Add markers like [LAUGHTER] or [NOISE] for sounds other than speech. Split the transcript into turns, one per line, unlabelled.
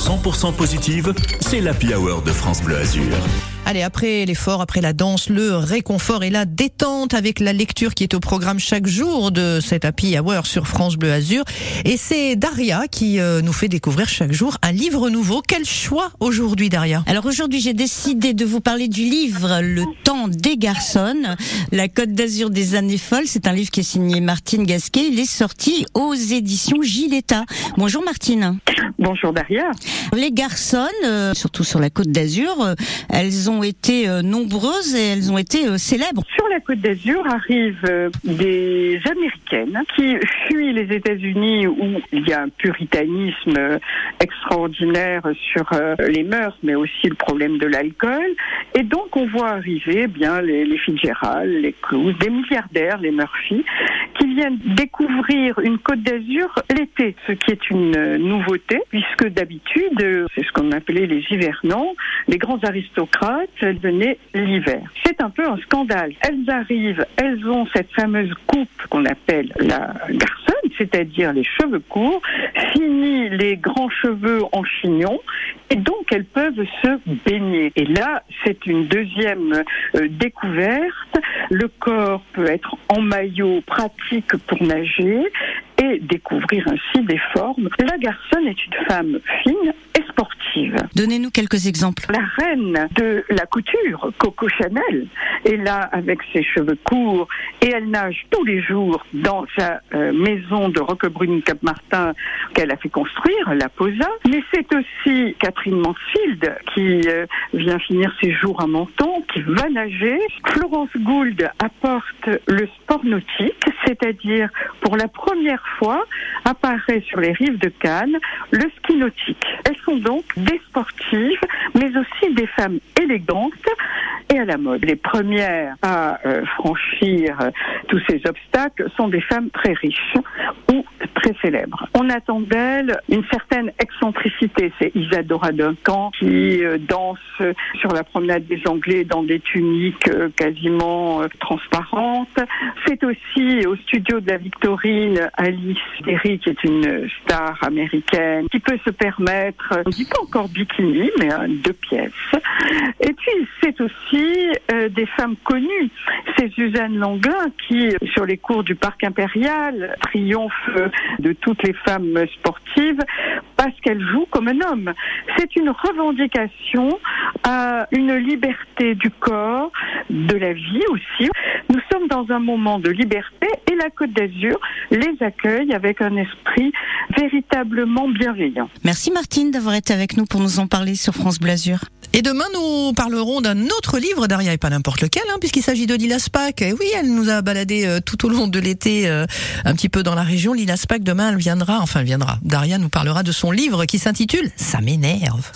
100% positive, c'est l'Happy Hour de France Bleu Azur.
Allez, après l'effort, après la danse, le réconfort et la détente avec la lecture qui est au programme chaque jour de cette Happy Hour sur France Bleu Azur. Et c'est Daria qui euh, nous fait découvrir chaque jour un livre nouveau. Quel choix aujourd'hui, Daria?
Alors aujourd'hui, j'ai décidé de vous parler du livre Le temps des garçons, la Côte d'Azur des années folles. C'est un livre qui est signé Martine Gasquet. Il est sorti aux éditions Giletta. Bonjour Martine.
Bonjour Daria.
Les garçons, euh, surtout sur la Côte d'Azur, euh, elles ont été euh, nombreuses et elles ont été célèbres.
Sur la Côte d'Azur arrivent des Américaines qui [LAUGHS] fuient les États-Unis où il y a un puritanisme extraordinaire sur les mœurs, mais aussi le problème de l'alcool. Et donc on voit arriver eh bien les, les Fitzgerald, les Clouse, des milliardaires, les Murphy, viennent découvrir une Côte d'Azur l'été, ce qui est une euh, nouveauté, puisque d'habitude, euh, c'est ce qu'on appelait les hivernants, les grands aristocrates, venaient l'hiver. C'est un peu un scandale. Elles arrivent, elles ont cette fameuse coupe qu'on appelle la garçonne, c'est-à-dire les cheveux courts, fini les grands cheveux en chignon, et donc elles peuvent se baigner. Et là, c'est une deuxième euh, découverte. Le corps peut être en maillot pratique pour nager et découvrir ainsi des formes. La garçonne est une femme fine sportive.
Donnez-nous quelques exemples.
La reine de la couture, Coco Chanel, est là avec ses cheveux courts et elle nage tous les jours dans sa euh, maison de Roquebrune Cap Martin qu'elle a fait construire, la Posa. Mais c'est aussi Catherine Mansfield qui euh, vient finir ses jours à Menton, qui va nager. Florence Gould apporte le sport nautique, c'est-à-dire pour la première fois apparaît sur les rives de Cannes le ski nautique. Elles sont donc des sportives, mais aussi des femmes élégantes et à la mode. Les premières à euh, franchir euh, tous ces obstacles sont des femmes très riches ou très célèbres. On attend d'elles une certaine excentricité. C'est Isadora Duncan qui euh, danse sur la promenade des Anglais dans des tuniques euh, quasiment euh, transparentes. C'est aussi au studio de la Victorine Alice Derry qui est une star américaine qui peut se permettre, on dit pas encore bikini, mais deux pièces. Et puis c'est aussi des femmes connues. C'est Suzanne Langlin qui, sur les cours du Parc Impérial, triomphe de toutes les femmes sportives parce qu'elle joue comme un homme. C'est une revendication à une liberté du corps, de la vie aussi. Nous sommes dans un moment de liberté et la Côte d'Azur les accueille avec un esprit véritablement bienveillant.
Merci Martine d'avoir été avec nous pour nous en parler sur France Blasure.
Et demain, nous parlerons d'un autre livre, Daria, et pas n'importe lequel, hein, puisqu'il s'agit de Lila Spack. Et oui, elle nous a baladé euh, tout au long de l'été euh, un petit peu dans la région. Lila Spack, demain, elle viendra, enfin, elle viendra. Daria nous parlera de son livre qui s'intitule Ça m'énerve.